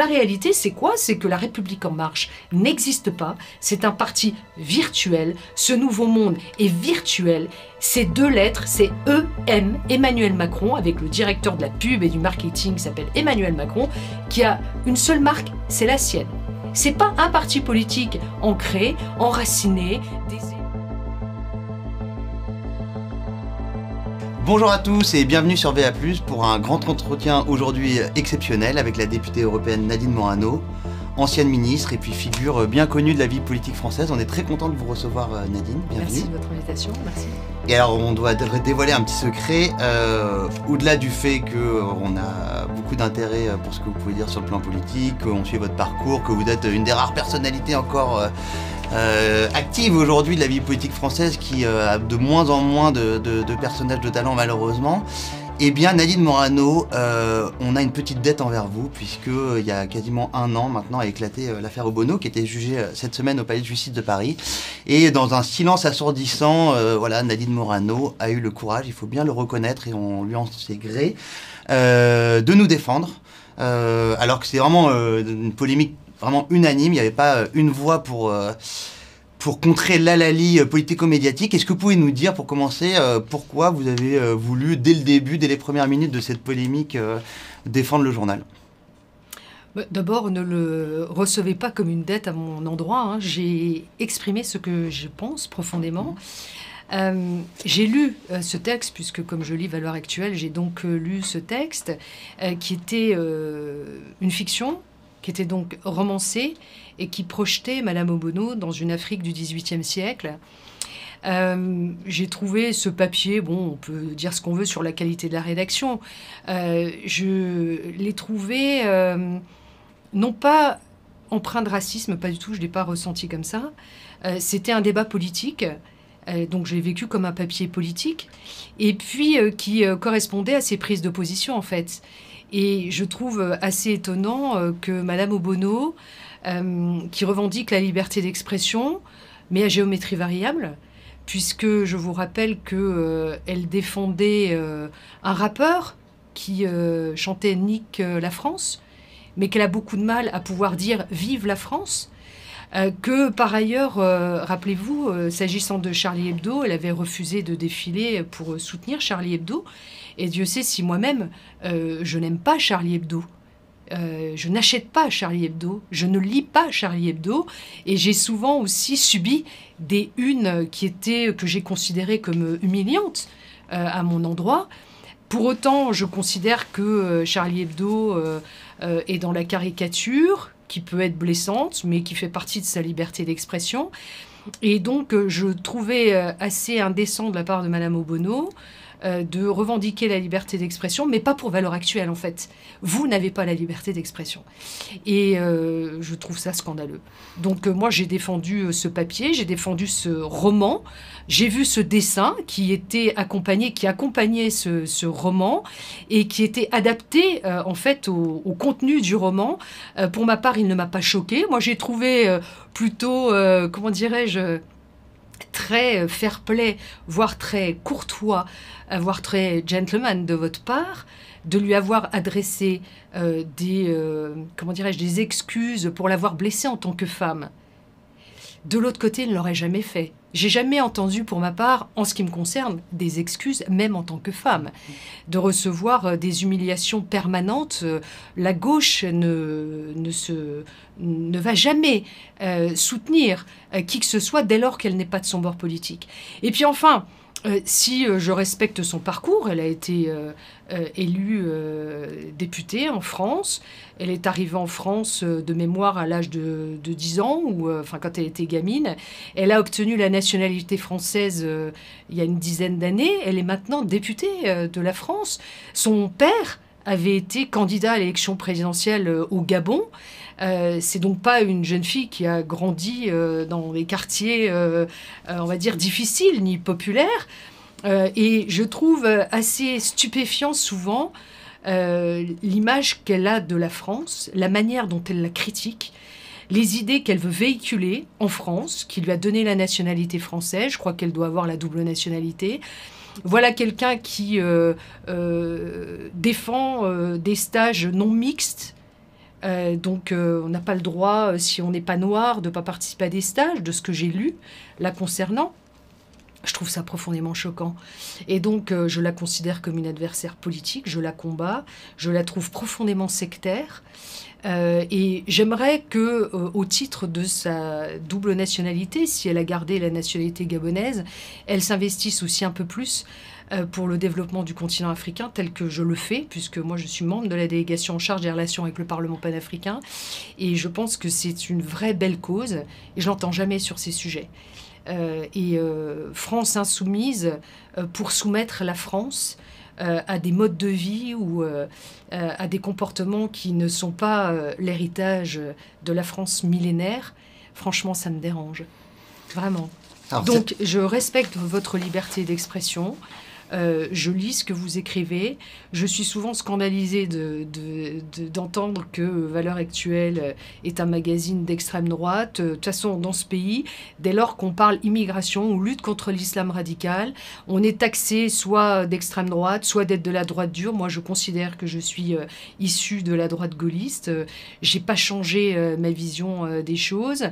la réalité, c'est quoi? C'est que la République en marche n'existe pas. C'est un parti virtuel. Ce nouveau monde est virtuel. Ces deux lettres, c'est EM, Emmanuel Macron, avec le directeur de la pub et du marketing s'appelle Emmanuel Macron, qui a une seule marque, c'est la sienne. C'est pas un parti politique ancré, enraciné. Bonjour à tous et bienvenue sur VA+, pour un grand entretien aujourd'hui exceptionnel avec la députée européenne Nadine Morano, ancienne ministre et puis figure bien connue de la vie politique française. On est très content de vous recevoir Nadine, bienvenue. Merci de votre invitation, merci. Et alors on doit dévoiler un petit secret, euh, au-delà du fait qu'on a beaucoup d'intérêt pour ce que vous pouvez dire sur le plan politique, qu'on suit votre parcours, que vous êtes une des rares personnalités encore... Euh, active aujourd'hui de la vie politique française qui euh, a de moins en moins de, personnages de talent malheureusement. Eh bien, Nadine Morano, euh, on a une petite dette envers vous, puisqu'il y a quasiment un an maintenant a éclaté l'affaire Obono, qui était jugée cette semaine au Palais de Justice de Paris. Et dans un silence assourdissant, voilà, Nadine Morano a eu le courage, il faut bien le reconnaître, et on lui en sait gré, de nous défendre. alors que c'est vraiment une polémique vraiment unanime. Il n'y avait pas euh, une voix pour, euh, pour contrer l'alali euh, politico-médiatique. Est-ce que vous pouvez nous dire, pour commencer, pourquoi vous avez voulu, dès le début, dès les premières minutes de cette polémique, défendre le journal? Bah, D'abord, ne le recevez pas comme une dette à mon endroit. Hein. J'ai exprimé ce que je pense profondément. j'ai lu ce texte, puisque comme je lis Valeurs actuelles, j'ai donc lu ce texte, qui était une fiction, qui était donc romancé et qui projetait Madame Obono dans une Afrique du XVIIIe siècle. Euh, j'ai trouvé ce papier, bon, on peut dire ce qu'on veut sur la qualité de la rédaction, euh, je l'ai trouvé euh, non pas empreint de racisme, pas du tout, je ne l'ai pas ressenti comme ça. C'était un débat politique, donc je l'ai vécu comme un papier politique, et puis qui correspondait à ses prises de position en fait. Et je trouve assez étonnant euh, que Madame Obono, euh, qui revendique la liberté d'expression, mais à géométrie variable, puisque je vous rappelle qu'elle euh, elle défendait un rappeur qui chantait Nick la France, mais qu'elle a beaucoup de mal à pouvoir dire Vive la France. que par ailleurs, rappelez-vous, s'agissant de Charlie Hebdo, elle avait refusé de défiler pour soutenir Charlie Hebdo. Et Dieu sait si moi-même, euh, je n'aime pas Charlie Hebdo. Euh, je n'achète pas Charlie Hebdo, je ne lis pas Charlie Hebdo, et j'ai souvent aussi subi des unes qui étaient que j'ai considérées comme humiliantes euh, à mon endroit. Pour autant, je considère que Charlie Hebdo est dans la caricature, qui peut être blessante, mais qui fait partie de sa liberté d'expression. Et donc, je trouvais assez indécent de la part de Madame Obono euh, de revendiquer la liberté d'expression, mais pas pour valeur actuelle en fait. Vous n'avez pas la liberté d'expression. Et euh, je trouve ça scandaleux. Donc euh, moi j'ai défendu ce papier, j'ai défendu ce roman, j'ai vu ce dessin qui était accompagné, qui accompagnait ce, roman et qui était adapté en fait au, au, contenu du roman. pour ma part, il ne m'a pas choqué. Moi j'ai trouvé plutôt, comment dirais-je, très fair-play, voire très courtois, voire très gentleman de votre part, de lui avoir adressé euh, des, euh, comment dirais-je, des excuses pour l'avoir blessée en tant que femme. De l'autre côté, il ne l'aurait jamais fait. J'ai jamais entendu, pour ma part, en ce qui me concerne, des excuses, même en tant que femme. De recevoir euh, des humiliations permanentes, la gauche ne, ne, se, ne va jamais soutenir qui que ce soit dès lors qu'elle n'est pas de son bord politique. Et puis enfin, euh, si euh, je respecte son parcours, elle a été euh, élue députée en France. Elle est arrivée en France de mémoire à l'âge de, 10 ans, ou enfin quand elle était gamine. Elle a obtenu la nationalité française il y a une dizaine d'années. Elle est maintenant députée de la France. Son père avait été candidat à l'élection présidentielle au Gabon. Euh, c'est donc pas une jeune fille qui a grandi euh, dans des quartiers, euh, on va dire, difficiles ni populaires. Et je trouve assez stupéfiant souvent l'image qu'elle a de la France, la manière dont elle la critique les idées qu'elle veut véhiculer en France, qui lui a donné la nationalité française, je crois qu'elle doit avoir la double nationalité. Voilà quelqu'un qui défend des stages non mixtes donc on n'a pas le droit, si on n'est pas noir, de ne pas participer à des stages, de ce que j'ai lu là concernant. Je trouve ça profondément choquant. Et donc, je la considère comme une adversaire politique, je la combats, je la trouve profondément sectaire. Euh, et j'aimerais que, euh, au titre de sa double nationalité, si elle a gardé la nationalité gabonaise, elle s'investisse aussi un peu plus euh, pour le développement du continent africain, tel que je le fais, puisque moi je suis membre de la délégation en charge des relations avec le Parlement panafricain. Et je pense que c'est une vraie belle cause, et je n'entends jamais sur ces sujets. Et France insoumise, pour soumettre la France euh, à des modes de vie ou euh, euh, à des comportements qui ne sont pas l'héritage de la France millénaire, franchement, ça me dérange. Vraiment. Donc, je respecte votre liberté d'expression. Euh, je lis ce que vous écrivez. Je suis souvent scandalisée d'entendre que Valeurs Actuelles est un magazine d'extrême droite. De toute façon, dans ce pays, dès lors qu'on parle immigration ou lutte contre l'islam radical, on est taxé soit d'extrême droite, soit d'être de la droite dure. Moi, je considère que je suis euh, issue de la droite gaulliste. Euh, j'ai pas changé ma vision des choses.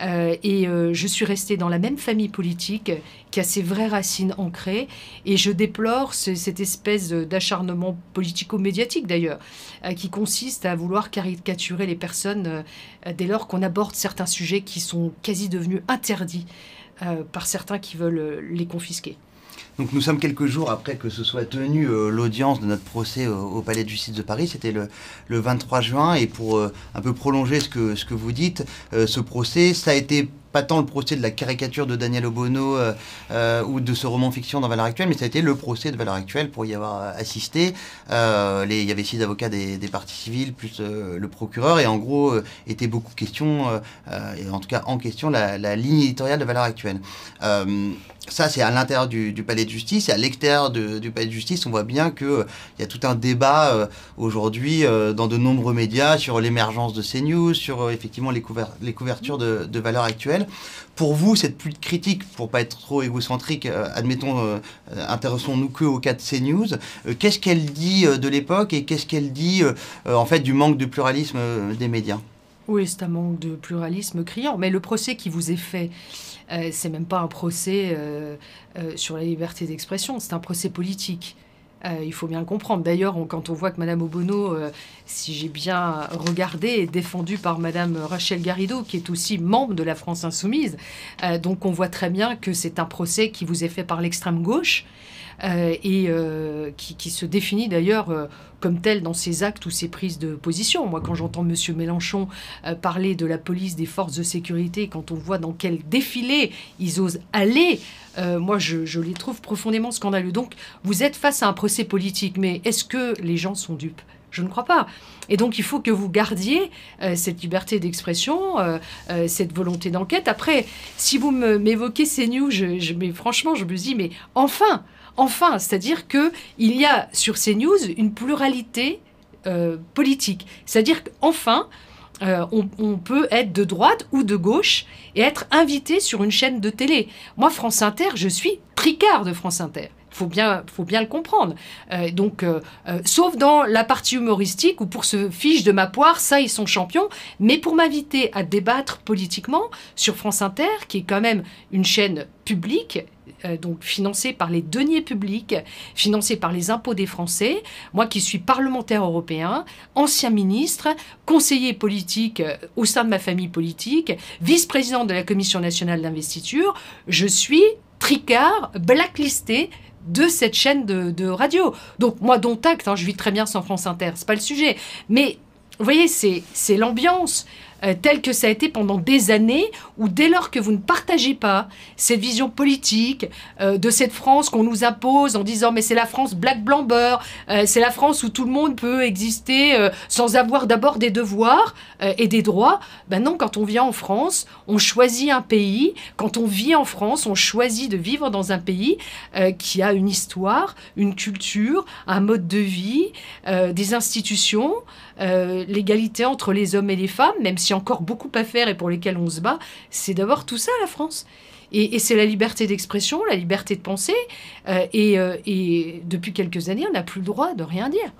Et je suis restée dans la même famille politique qui a ses vraies racines ancrées. Et je déplore cette espèce d'acharnement politico-médiatique d'ailleurs, euh, qui consiste à vouloir caricaturer les personnes euh, dès lors qu'on aborde certains sujets qui sont quasi devenus interdits euh, par certains qui veulent les confisquer. Donc nous sommes quelques jours après que ce soit tenu l'audience de notre procès au, Palais de justice de Paris, c'était le, 23 juin, et pour un peu prolonger ce que, vous dites, ce procès, ça a été pas tant le procès de la caricature de Daniel Obono euh, euh, ou de ce roman fiction dans Valeur Actuelle, mais ça a été le procès de Valeur Actuelle pour y avoir assisté. Euh, il y avait six avocats des, des parties civiles, plus le procureur, et en gros, était beaucoup question, et en tout cas en question, la, la ligne éditoriale de Valeur Actuelle ça, c'est à l'intérieur du, palais de justice. Et à l'extérieur du palais de justice, on voit bien qu'il euh, y a tout un débat euh, aujourd'hui euh, dans de nombreux médias sur l'émergence de ces news, sur effectivement les, couvertures de, de, valeurs actuelles. Pour vous, cette plus critique, pour pas être trop égocentrique, admettons, intéressons-nous que au cas de CNews. qu'est-ce qu'elle dit de l'époque et qu'est-ce qu'elle dit en fait du manque de pluralisme des médias? Oui, c'est un manque de pluralisme criant. Mais le procès qui vous est fait euh, c'est même pas un procès euh, euh, sur la liberté d'expression, c'est un procès politique. il faut bien le comprendre. D'ailleurs, quand on voit que Madame Obono, si j'ai bien regardé, est défendue par Madame Rachel Garrido, qui est aussi membre de la France Insoumise, donc on voit très bien que c'est un procès qui vous est fait par l'extrême gauche. Euh, et euh, qui, se définit d'ailleurs euh, comme tel dans ses actes ou ses prises de position. Moi, quand j'entends M. Mélenchon parler de la police, des forces de sécurité, quand on voit dans quel défilé ils osent aller, moi, je, les trouve profondément scandaleux. Donc, vous êtes face à un procès politique, mais est-ce que les gens sont dupes? Je ne crois pas. Et donc, il faut que vous gardiez cette liberté d'expression, cette volonté d'enquête. Après, si vous m'évoquez ces mais franchement, je me dis, mais enfin, Enfin, c'est-à-dire qu'il y a sur ces news une pluralité euh, politique. C'est-à-dire qu'enfin, euh, on, peut être de droite ou de gauche et être invité sur une chaîne de télé. Moi, France Inter, je suis tricard de France Inter. Faut bien, faut bien le comprendre. Euh, donc, sauf dans la partie humoristique où pour ce fiche de ma poire, ça, ils sont champions. Mais pour m'inviter à débattre politiquement sur France Inter, qui est quand même une chaîne publique, euh, donc financé par les deniers publics, financé par les impôts des Français. Moi qui suis parlementaire européen, ancien ministre, conseiller politique euh, au sein de ma famille politique, vice-président de la Commission nationale d'investiture, je suis tricard, blacklisté de cette chaîne de, radio. Donc moi, dont acte, hein, je vis très bien sans France Inter, c'est pas le sujet. Mais vous voyez, c'est l'ambiance. Euh, tel que ça a été pendant des années, où dès lors que vous ne partagez pas cette vision politique euh, de cette France qu'on nous impose en disant mais c'est la France black blanc beurre, euh, c'est la France où tout le monde peut exister sans avoir d'abord des devoirs et des droits, ben non, quand on vient en France, on choisit un pays, quand on vit en France, on choisit de vivre dans un pays qui a une histoire, une culture, un mode de vie, des institutions, l'égalité entre les hommes et les femmes, même si encore beaucoup à faire et pour lesquels on se bat, c'est d'avoir tout ça la France. Et, c'est la liberté d'expression, la liberté de penser. Euh, et, euh, et, depuis quelques années, on n'a plus le droit de rien dire.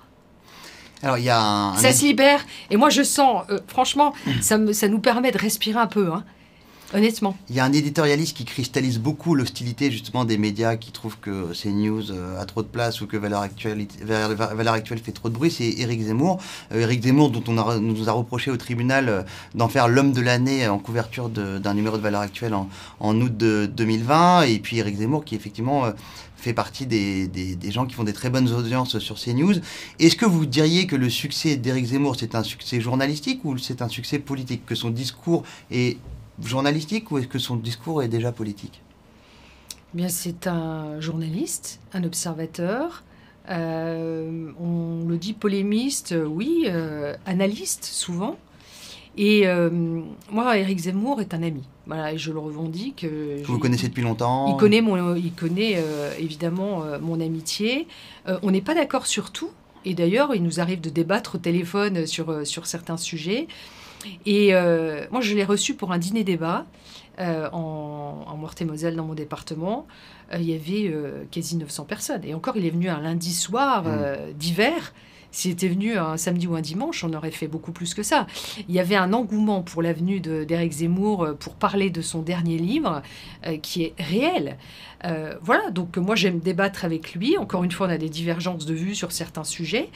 Alors, il y a un... Ça se libère. Et moi, je sens, euh, franchement, ça, me, ça nous permet de respirer un peu. Hein. Honnêtement. Il y a un éditorialiste qui cristallise beaucoup l'hostilité justement des médias qui trouvent que CNews euh, a trop de place ou que Valeur Actuelle, Valeur Actuelle fait trop de bruit, c'est Éric Zemmour. Euh, Éric Zemmour dont on nous a reproché au tribunal euh, d'en faire l'homme de l'année en couverture d'un numéro de Valeur Actuelle en, août de 2020. Et puis Éric Zemmour qui effectivement fait partie des, des, des, gens qui font des très bonnes audiences sur CNews. Est-ce que vous diriez que le succès d'Éric Zemmour, c'est un succès journalistique ou c'est un succès politique? Que son discours est journalistique ou est-ce que son discours est déjà politique? Eh Bien, c'est un journaliste, un observateur. Euh, on le dit polémiste, oui, euh, analyste souvent. Et euh, moi, Eric Zemmour est un ami. Voilà, et je le revendique. Vous connaissez depuis longtemps Il connaît, mon, il connaît évidemment mon amitié. on n'est pas d'accord sur tout. Et d'ailleurs, il nous arrive de débattre au téléphone sur, sur certains sujets. Et euh, moi, je l'ai reçu pour un dîner-débat euh, en, en Meurthe-et-Moselle, dans mon département. Euh, il y avait quasi 900 personnes. Et encore, il est venu un lundi soir mmh. d'hiver. S'il était venu un samedi ou un dimanche, on aurait fait beaucoup plus que ça. Il y avait un engouement pour l'avenue d'Éric Zemmour pour parler de son dernier livre qui est réel. Euh, voilà, donc moi j'aime débattre avec lui. Encore une fois, on a des divergences de vues sur certains sujets,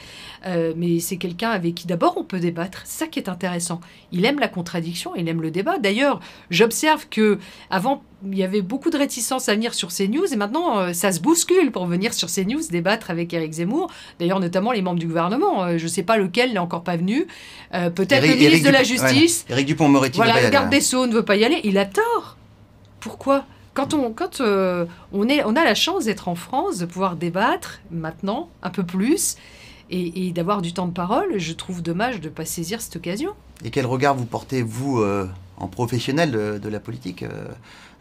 euh, mais c'est quelqu'un avec qui d'abord on peut débattre. C'est ça qui est intéressant. Il aime la contradiction, il aime le débat. D'ailleurs, j'observe que avant il y avait beaucoup de réticence à venir sur CNews et maintenant euh, ça se bouscule pour venir sur CNews débattre avec Éric Zemmour. D'ailleurs, notamment les membres du gouvernement. je ne sais pas lequel n'est encore pas venu. Peut-être le ministre de la Justice. Éric Dupont-Moretti. Voilà, le garde des Sceaux ne veut pas y aller. Il a tort. Pourquoi? Quand euh, on, a la chance d'être en France, de pouvoir débattre maintenant un peu plus et, d'avoir du temps de parole, je trouve dommage de ne pas saisir cette occasion. Et quel regard vous portez, vous, euh, en professionnel de, la politique, euh,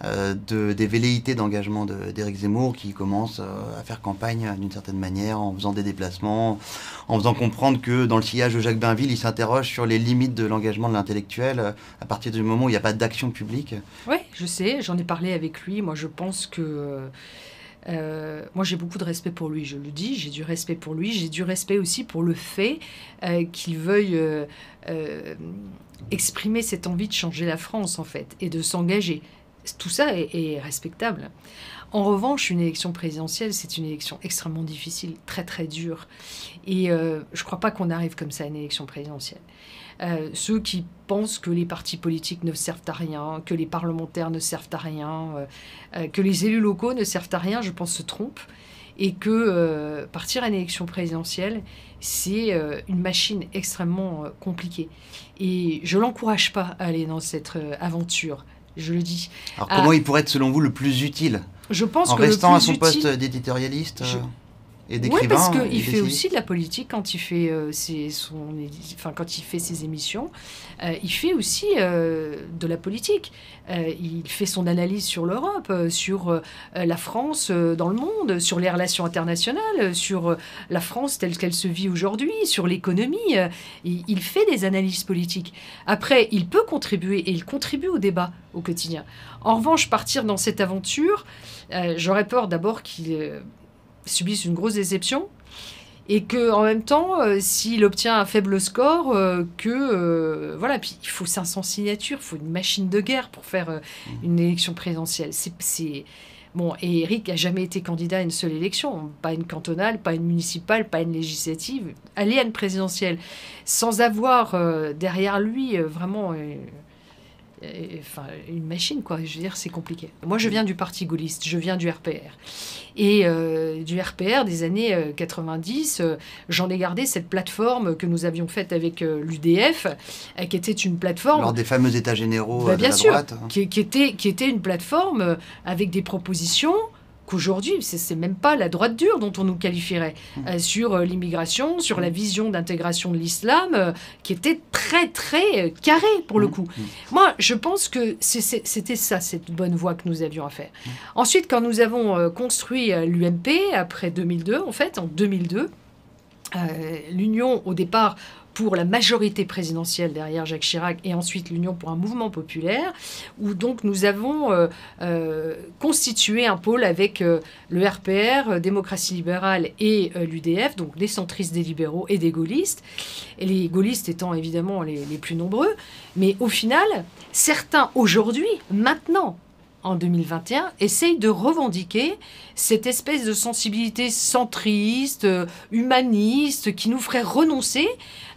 de, des velléités d'engagement d'Éric Zemmour qui commence à faire campagne d'une certaine manière en faisant des déplacements, en faisant comprendre que dans le sillage de Jacques Bainville, il s'interroge sur les limites de l'engagement de l'intellectuel à partir du moment où il n'y a pas d'action publique. Oui, je sais, j'en ai parlé avec lui. Moi, je pense que... Euh, moi, j'ai beaucoup de respect pour lui, je le dis, j'ai du respect pour lui, j'ai du respect aussi pour le fait euh, qu'il veuille euh, exprimer cette envie de changer la France, en fait, et de s'engager. Tout ça est, respectable. En revanche, une élection présidentielle, c'est une élection extrêmement difficile, très très dure. Et je ne crois pas qu'on arrive comme ça à une élection présidentielle. Euh, ceux qui pensent que les partis politiques ne servent à rien, que les parlementaires ne servent à rien, euh, euh, que les élus locaux ne servent à rien, je pense se trompent. Et que partir à une élection présidentielle, c'est une machine extrêmement compliquée. Et je ne l'encourage pas à aller dans cette aventure, je le dis. Alors comment il pourrait être selon vous le plus utile je pense en que restant à son poste d'éditorialiste oui, parce qu'il fait aussi de la politique quand il fait, euh, ses, son, enfin, quand il fait ses émissions. Euh, il fait aussi euh, de la politique. il fait son analyse sur l'Europe, sur la France dans le monde, sur les relations internationales, sur la France telle qu'elle se vit aujourd'hui, sur l'économie. Il, il, fait des analyses politiques. Après, il peut contribuer et il contribue au débat au quotidien. En revanche, partir dans cette aventure, j'aurais peur d'abord qu'il subissent une grosse déception et que en même temps, euh, s'il obtient un faible score, euh, que euh, voilà, puis il faut 500 signatures, il faut une machine de guerre pour faire mmh. une élection présidentielle. C'est bon, et Eric a jamais été candidat à une seule élection, pas une cantonale, pas une municipale, pas une législative, aller à une présidentielle, sans avoir derrière lui vraiment enfin, une machine, quoi. Je veux dire, c'est compliqué. Moi, je viens du Parti gaulliste, je viens du RPR. Et euh, du RPR des années 90, euh, euh, j'en ai gardé cette plateforme que nous avions faite avec l'UDF, qui était une plateforme... Lors des fameux états généraux bah, bien de la sûr, droite. Qui, qui, était, qui était une plateforme avec des propositions qu'aujourd'hui, c'est même pas la droite dure dont on nous qualifierait, mmh. euh, sur euh, l'immigration, sur la mmh. vision d'intégration de l'islam, euh, qui était très, très carrée pour le mmh. coup. Moi, je pense que c'était ça, cette bonne voie que nous avions à faire. Ensuite, quand nous avons construit l'UMP, après 2002, en fait, en 2002, l'Union, au départ, pour la majorité présidentielle derrière Jacques Chirac et ensuite l'Union pour un mouvement populaire, où donc nous avons constitué un pôle avec le RPR, Démocratie libérale et l'UDF, donc des centristes, des libéraux et des gaullistes, et les gaullistes étant évidemment les, plus nombreux. Mais au final, certains aujourd'hui, maintenant, en 2021, essayent de revendiquer cette espèce de sensibilité centriste, euh, humaniste, qui nous ferait renoncer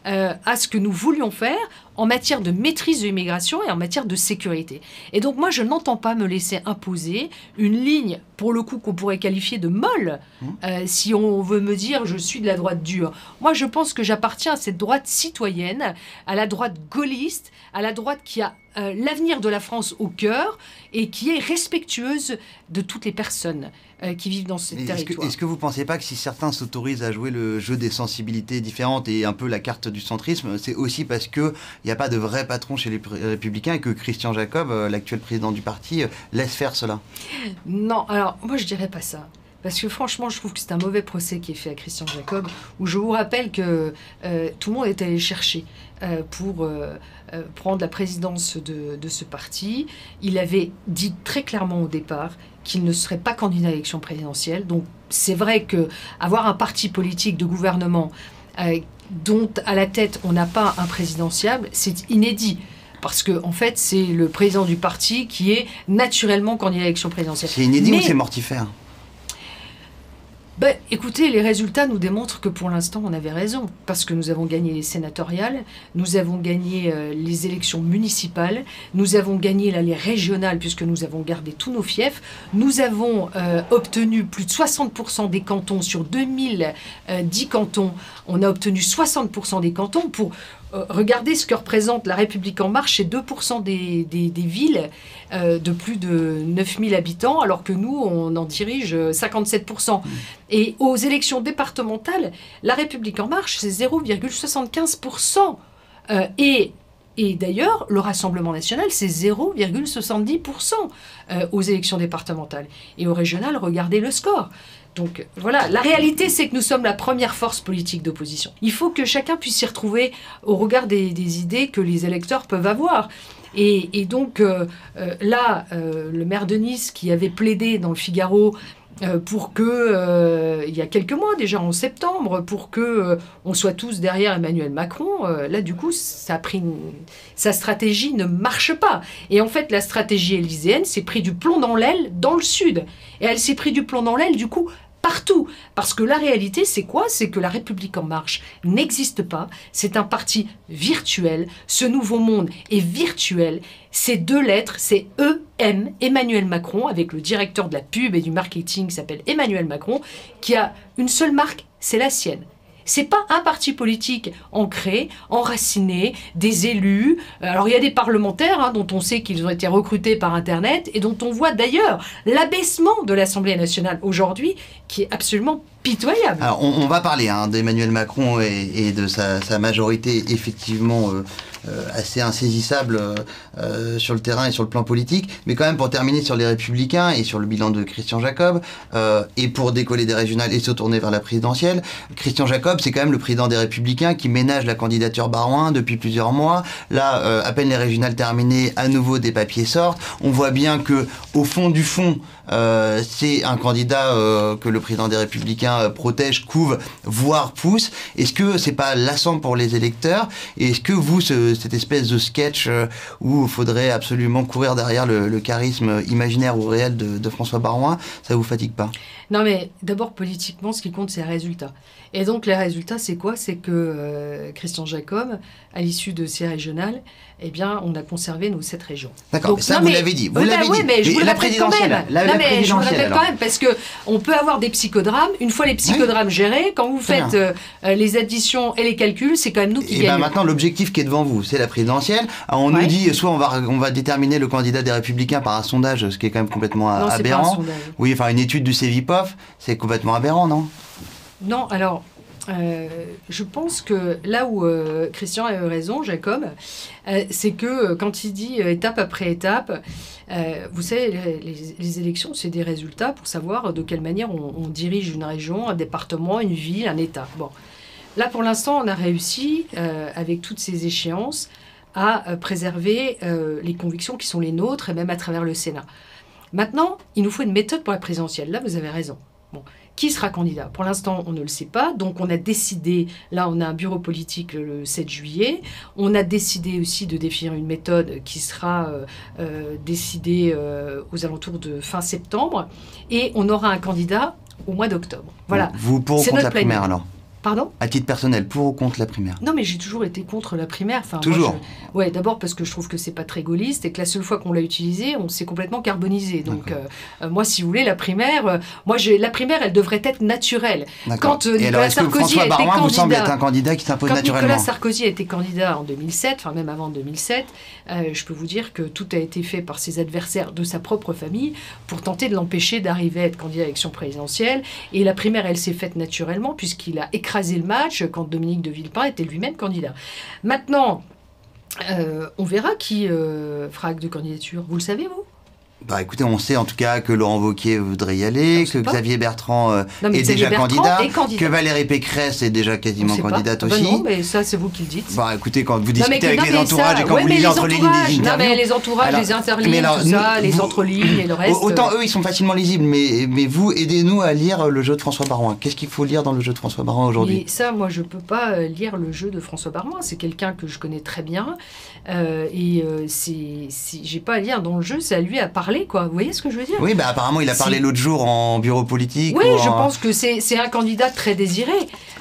euh, à ce que nous voulions faire en matière de maîtrise de l'immigration et en matière de sécurité. Et donc moi, je n'entends pas me laisser imposer une ligne, pour le coup, qu'on pourrait qualifier de molle, mmh. euh, si on veut me dire je suis de la droite dure. Moi, je pense que j'appartiens à cette droite citoyenne, à la droite gaulliste, à la droite qui a euh, l'avenir de la France au cœur et qui est respectueuse de toutes les personnes. Euh, qui vivent dans ce territoire. Est-ce que, vous ne pensez pas que si certains s'autorisent à jouer le jeu des sensibilités différentes et un peu la carte du centrisme, c'est aussi parce qu'il n'y a pas de vrai patron chez les républicains et que Christian Jacob, euh, l'actuel président du parti, euh, laisse faire cela? Non, alors moi je dirais pas ça. Parce que franchement, je trouve que c'est un mauvais procès qui est fait à Christian Jacob, où je vous rappelle que tout le monde est allé chercher pour prendre la présidence de, de, ce parti. Il avait dit très clairement au départ qu'il ne serait pas candidat à l'élection présidentielle. Donc c'est vrai que avoir un parti politique de gouvernement euh, dont à la tête on n'a pas un présidentiable, c'est inédit. Parce que, en fait, c'est le président du parti qui est naturellement candidat à l'élection présidentielle. C'est inédit ou c'est mortifère? Ben, écoutez, les résultats nous démontrent que pour l'instant, on avait raison, parce que nous avons gagné les sénatoriales, nous avons gagné euh, les élections municipales, nous avons gagné les régionales, puisque nous avons gardé tous nos fiefs, nous avons euh, obtenu plus de 60% des cantons sur 2010 euh, cantons, on a obtenu 60% des cantons pour euh, regardez ce que représente la République en marche, c'est 2% des, villes euh, de plus de 9000 habitants, alors que nous, on en dirige 57%. Mmh. Et aux élections départementales, la République en marche, c'est 0,75%. Euh, et et d'ailleurs, le Rassemblement national, c'est 0,70% aux élections départementales. Et au régional, regardez le score. Donc voilà, la réalité c'est que nous sommes la première force politique d'opposition. Il faut que chacun puisse s'y retrouver au regard des, idées que les électeurs peuvent avoir. Et, donc euh, euh, là, euh, le maire de Nice qui avait plaidé dans le Figaro pour que, il y a quelques mois déjà, en septembre, pour que on soit tous derrière Emmanuel Macron, là du coup, ça a pris sa stratégie ne marche pas. Et en fait, la stratégie élyséenne s'est pris du plomb dans l'aile dans le sud. Et elle s'est pris du plomb dans l'aile, du coup, partout. Parce que la réalité, c'est quoi? C'est que la République en marche n'existe pas. C'est un parti virtuel. Ce nouveau monde est virtuel. Ces deux lettres, c'est EM, Emmanuel Macron, avec le directeur de la pub et du marketing s'appelle Emmanuel Macron, qui a une seule marque, c'est la sienne. C'est pas un parti politique ancré, enraciné, des élus. Alors il y a des parlementaires hein, dont on sait qu'ils ont été recrutés par Internet et dont on voit d'ailleurs l'abaissement de l'Assemblée nationale aujourd'hui qui est absolument pitoyable. Alors on, va parler hein, d'Emmanuel Macron et, de sa, majorité effectivement. Euh, assez insaisissable euh, sur le terrain et sur le plan politique. Mais quand même, pour terminer sur les Républicains et sur le bilan de Christian Jacob, euh, et pour décoller des régionales et se tourner vers la présidentielle, Christian Jacob, c'est quand même le président des Républicains qui ménage la candidature Barouin depuis plusieurs mois. Là, à peine les régionales terminées, à nouveau des papiers sortent. On voit bien que, au fond du fond, c'est un candidat que le président des Républicains protège, couve, voire pousse. Est-ce que c'est pas lassant pour les électeurs? Et est-ce que vous, ce, cette espèce de sketch euh, où il faudrait absolument courir derrière le, charisme imaginaire ou réel de, François Barouin, ça vous fatigue pas? Non, mais d'abord, politiquement, ce qui compte, c'est les résultats. Et donc, les résultats, c'est quoi? C'est que euh, Christian Jacob, à l'issue de ces régionales, eh bien, on a conservé nos sept régions. D'accord, ça, vous l'avez dit. Vous l'avez dit. mais je vous le répète quand même. La, non, mais je vous le répète quand même, parce que on peut avoir des psychodrames. Une fois les psychodrames gérés, quand vous faites euh, les additions et les calculs, c'est quand même nous qui et eh ben, gagnons. Ben maintenant, l'objectif qui est devant vous, c'est la présidentielle. on nous dit, soit on va, on va déterminer le candidat des Républicains par un sondage, ce qui est quand même complètement aberrant. oui, enfin, une étude du CEVIPOF, c'est complètement aberrant, non? Non, alors, euh, je pense que là où euh, Christian a raison, Jacob, euh, c'est que quand il dit étape après étape, vous savez, les, élections, c'est des résultats pour savoir de quelle manière on, dirige une région, un département, une ville, un État. Bon. Là, pour l'instant, on a réussi, avec toutes ces échéances, à préserver les convictions qui sont les nôtres, et même à travers le Sénat. Maintenant, il nous faut une méthode pour la présidentielle. Là, vous avez raison. Bon. Qui sera candidat Pour l'instant, on ne le sait pas. Donc, on a décidé, là, on a un bureau politique le 7 juillet. On a décidé aussi de définir une méthode qui sera euh, euh, décidée euh, aux alentours de fin septembre. Et on aura un candidat au mois d'octobre. Voilà. Vous pour C'est notre la primaire alors? Pardon? À titre personnel, pour ou contre la primaire? Non, mais j'ai toujours été contre la primaire. Enfin, moi, Toujours je- Ouais, d'abord parce que je trouve que c'est pas très gaulliste et que la seule fois qu'on l'a utilisé, on s'est complètement carbonisé. Donc, euh, euh, moi, si vous voulez, la primaire, euh, moi, j'ai la primaire, elle devrait être naturelle. Quand euh, alors, Nicolas que Sarkozy François a été Barouin vous semble être candidat, un candidat qui s'impose quand naturellement Nicolas Sarkozy a été candidat en 2007, enfin même avant 2007, euh, je peux vous dire que tout a été fait par ses adversaires de sa propre famille pour tenter de l'empêcher d'arriver à être candidat à l'élection présidentielle. Et la primaire, elle s'est faite naturellement puisqu'il a le match quand Dominique de Villepin était lui-même candidat. Maintenant, euh, on verra qui euh, fera acte de candidature. Vous le savez, vous? Bah écoutez, on sait en tout cas que Laurent Wauquiez voudrait y aller, que pas. Xavier Bertrand euh, Non, est déjà candidat, que Valérie Pécresse est déjà quasiment candidate Ah bah aussi. non, mais ça, c'est vous qui le dites. Bah écoutez, quand vous discutez que- avec non, les entourages ça- et quand ouais, vous lisez les entre les lignes des Non, mais les entourages, Alors, les interlignes, alors, tout ça, les entrelignes et le reste. Autant eux, ils sont facilement lisibles, mais, mais vous, aidez-nous à lire le jeu de François Barouin. Qu'est-ce qu'il faut lire dans le jeu de François Barouin aujourd'hui? Mais ça, moi, je peux pas euh, lire le jeu de François Barouin. C'est quelqu'un que je connais très bien. Euh, et euh, c'est- j'ai pas à lire dans le jeu, c'est à lui à parler, quoi. Vous voyez ce que je veux dire? Oui, bah apparemment, il a parlé l'autre jour en bureau politique. Oui, ou je en- pense que c'est, un candidat très désiré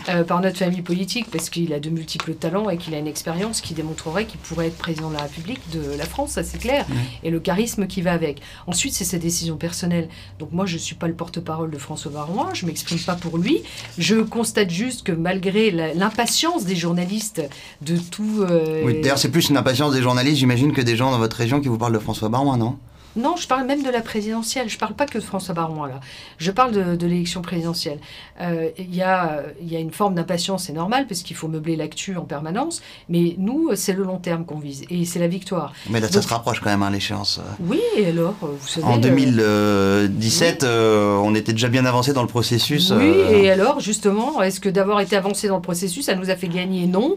euh, par notre famille politique parce qu'il a de multiples talents et qu'il a une expérience qui démontrerait qu'il pourrait être président de la République de la France, ça c'est clair, et le charisme qui va avec. Ensuite, c'est sa décision personnelle. Donc moi, je suis pas le porte-parole de François Barouin, je m'exprime pas pour lui. Je constate juste que malgré l'impatience des journalistes de tout... euh, Oui, D'ailleurs, c'est plus une impatience des journalistes, j'imagine, que des gens dans votre région qui vous parlent de François Barouin, non? Non, je parle même de la présidentielle. Je parle pas que de François Barouin, là. Je parle de, de l'élection présidentielle. Euh, Il y, a, il y a une forme d'impatience, c'est normal, parce qu'il faut meubler l'actu en permanence. Mais nous, c'est le long terme qu'on vise. Et c'est la victoire. Mais là, ça se rapproche quand même, hein, l'échéance. Oui, et alors, euh, vous savez... En euh, 2017, euh, on était déjà bien avancé dans le processus. Oui, euh, et alors, justement, est-ce que d'avoir été avancé dans le processus, ça nous a fait gagner? Non.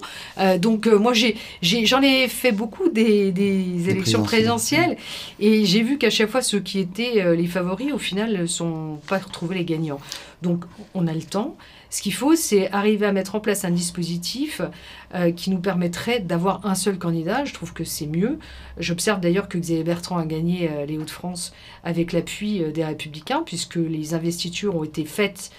Donc, moi, j'en ai fait beaucoup des, des élections présidentielles. présidentielles, et j'ai vu qu'à chaque fois, ceux qui étaient euh, les favoris, au final, ne sont pas retrouvés les gagnants. Donc, on a le temps. Ce qu'il faut, c'est arriver à mettre en place un dispositif euh, qui nous permettrait d'avoir un seul candidat. Je trouve que c'est mieux. J'observe d'ailleurs que Xavier Bertrand a gagné euh, les Hauts-de-France avec l'appui euh, des Républicains, puisque les investitures ont été faites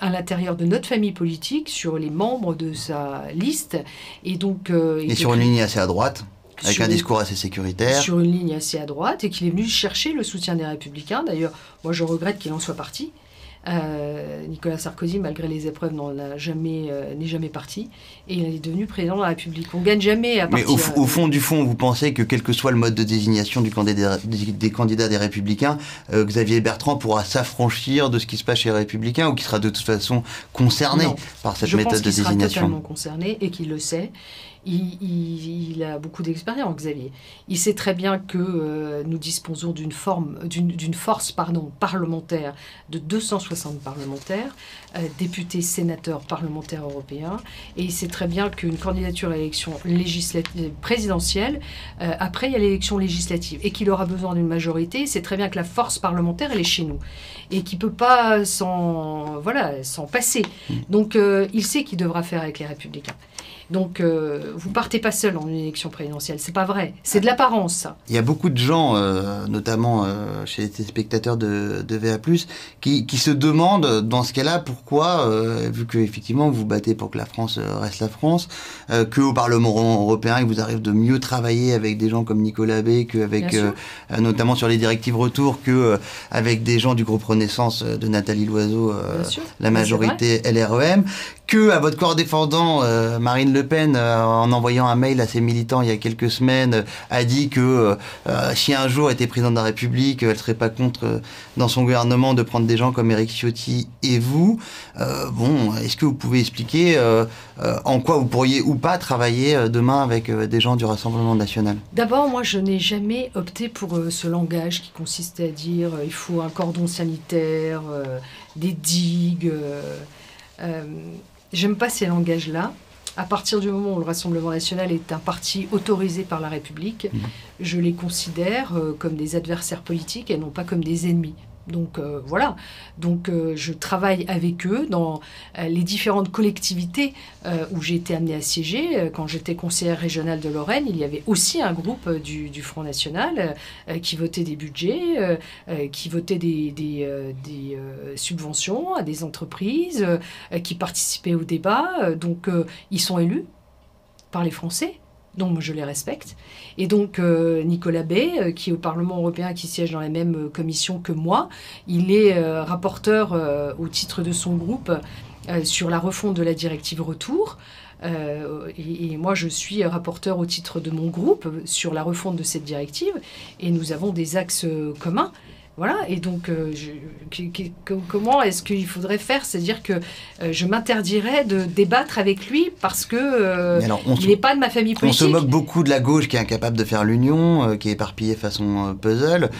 à l'intérieur de notre famille politique sur les membres de sa liste. Et donc. Et sur une ligne assez à droite, avec sur un une- discours assez sécuritaire. sur une ligne assez à droite et qu'il est venu chercher le soutien des Républicains. D'ailleurs, moi je regrette qu'il en soit parti. Euh, Nicolas Sarkozy, malgré les épreuves, n'en a jamais, euh, n'est jamais parti et il est devenu président de la République. On gagne jamais à Mais partir. au, f- au fond du fond, vous pensez que quel que soit le mode de désignation du candidat, des, des candidats des Républicains, euh, Xavier Bertrand pourra s'affranchir de ce qui se passe chez les Républicains ou qui sera de toute façon concerné Non. par cette Je méthode pense de qu'il sera désignation? totalement concerné et qu'il le sait. Il, il- il a beaucoup d'expérience, Xavier. Il sait très bien que euh, nous disposons d'une forme, d'une force pardon, parlementaire de 260 parlementaires, euh, députés, sénateurs, parlementaires européens, et il sait très bien qu'une candidature à l'élection présidentielle, euh, après il y a l'élection législative, et qu'il aura besoin d'une majorité. C'est très bien que la force parlementaire elle est chez nous et qu'il peut pas s'en voilà passer. Donc euh, il sait qu'il devra faire avec les Républicains. Donc euh, vous partez pas seul en une élection présidentielle, c'est pas vrai, c'est de l'apparence ça. Il y a beaucoup de gens, euh, notamment euh, chez les spectateurs de, de VA+, qui, qui se demandent dans ce cas-là pourquoi, euh, vu que effectivement vous battez pour que la France reste la France, euh, que au Parlement européen il vous arrive de mieux travailler avec des gens comme Nicolas Bay, qu'avec notamment sur les directives retour, que euh, avec des gens du groupe Renaissance de Nathalie Loiseau, euh, la majorité LREM, que à votre corps défendant, euh, Marine Le Pen, euh, en envoyant un mail à ses militants il y a quelques semaines, euh, a dit que si un jour elle était présidente de la République, elle serait pas contre dans son gouvernement de prendre des gens comme Éric Ciotti et vous. Bon, est-ce que vous pouvez expliquer en quoi vous pourriez ou pas travailler demain avec des gens du Rassemblement national? D'abord, moi, je n'ai jamais opté pour ce langage qui consiste à dire il faut un cordon sanitaire, des digues. J'aime pas ces langages-là. À partir du moment où le Rassemblement national est un parti autorisé par la République, Mhm. je les considère euh, comme des adversaires politiques et non pas comme des ennemis. Donc euh, voilà, donc euh, je travaille avec eux dans euh, les différentes collectivités où j'ai été amenée à siéger. Quand j'étais conseillère régionale de Lorraine, il y avait aussi un groupe du, Front National qui votait des budgets, qui votait des, des, subventions à des entreprises, qui participaient au débat. Donc ils sont élus par les Français. Donc je les respecte. Et donc euh, Nicolas Bay, euh, qui est au Parlement européen, qui siège dans la même euh, commission que moi, il est rapporteur au titre de son groupe sur la refonte de la directive retour. Et, moi, je suis rapporteur au titre de mon groupe sur la refonte de cette directive. Et nous avons des axes communs. Voilà, et donc euh, je- comment est-ce qu'il faudrait faire? C'est-à-dire que euh, je m'interdirais de débattre avec lui parce que euh, alors, on il n'est pas de ma famille On politique. se moque beaucoup de la gauche qui est incapable de faire l'union, qui est éparpillée façon puzzle.